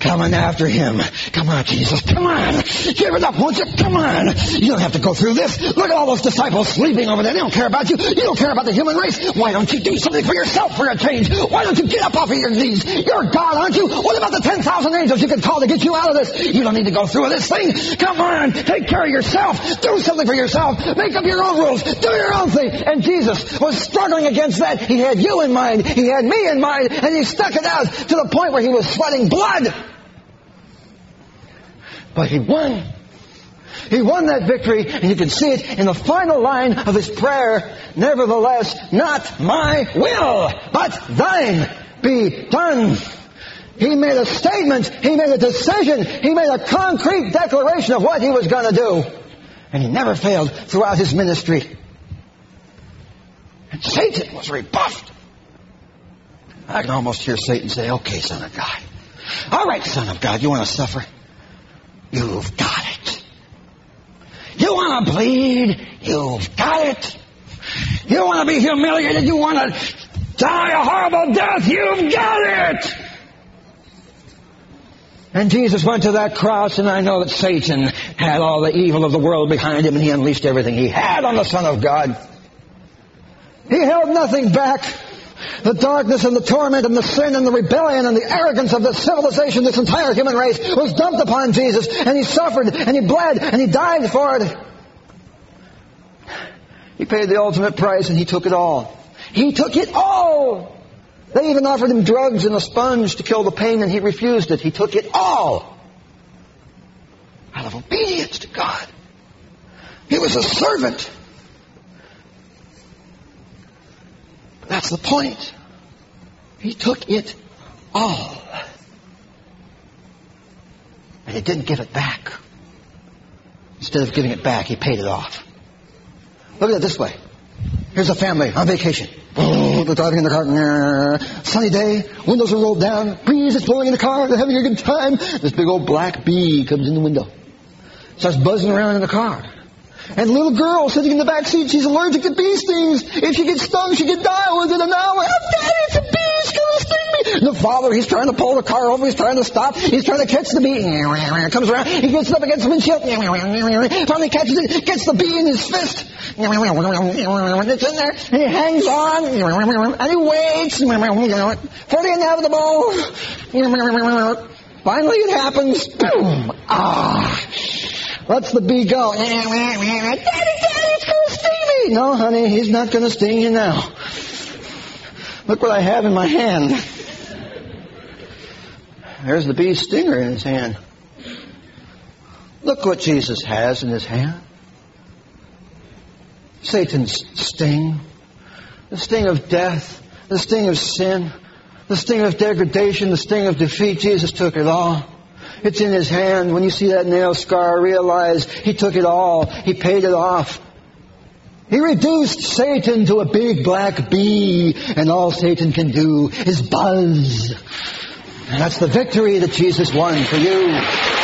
coming after him. Come on, Jesus, come on. Give it up, won't you? Come on. You don't have to go through this. Look at all those disciples sleeping over there. They don't care about you. You don't care about the human race. Why don't you do something for yourself for a change? Why don't you get up off of your knees? You're God, aren't you? What about the 10,000 angels you can call to get you out of this? You don't need to go through this thing. Come on, take care of yourself. Do something for yourself. Make up your own rules. Do your own thing. And Jesus was struggling against that. He had you in mind. He had me in mind and he stuck it out to the point where he was sweating blood. But he won. He won that victory, and you can see it in the final line of his prayer. Nevertheless, not my will, but thine be done. He made a statement, he made a decision, he made a concrete declaration of what he was going to do. And he never failed throughout his ministry. And Satan was rebuffed. I can almost hear Satan say, okay, son of God. All right, son of God, you want to suffer? You've got it. You want to bleed? You've got it. You want to be humiliated? You want to die a horrible death? You've got it. And Jesus went to that cross, and I know that Satan had all the evil of the world behind him, and he unleashed everything he had on the Son of God. He held nothing back. The darkness and the torment and the sin and the rebellion and the arrogance of the civilization, this entire human race, was dumped upon Jesus, and he suffered, and he bled, and he died for it. He paid the ultimate price, and he took it all. He took it all! They even offered him drugs and a sponge to kill the pain, and he refused it. He took it all out of obedience to God. He was a servant. That's the point. He took it all. And he didn't give it back. Instead of giving it back, he paid it off. Look at it this way. Here's a family on vacation. Oh, they're driving in the car. Sunny day, windows are rolled down, breeze is blowing in the car, they're having a good time. This big old black bee comes in the window. Starts buzzing around in the car. And little girl sitting in the back seat, she's allergic to bee stings. If she gets stung, she could die within an hour. Oh, Daddy, it's a bee. It's going to sting me. The father, he's trying to pull the car over. He's trying to stop. He's trying to catch the bee. It comes around. He gets up against the windshield. Finally catches it. Gets the bee in his fist. It's in there. And he hangs on. And he waits for the inevitable. Finally it happens. Boom. Ah. Lets the bee go. Eh, eh, eh, daddy, daddy, it's going to. No, honey, he's not going to sting you now. Look what I have in my hand. There's the bee stinger in his hand. Look what Jesus has in his hand. Satan's sting. The sting of death. The sting of sin. The sting of degradation. The sting of defeat. Jesus took it all. It's in his hand. When you see that nail scar, realize he took it all. He paid it off. He reduced Satan to a big black bee, and all Satan can do is buzz. And that's the victory that Jesus won for you.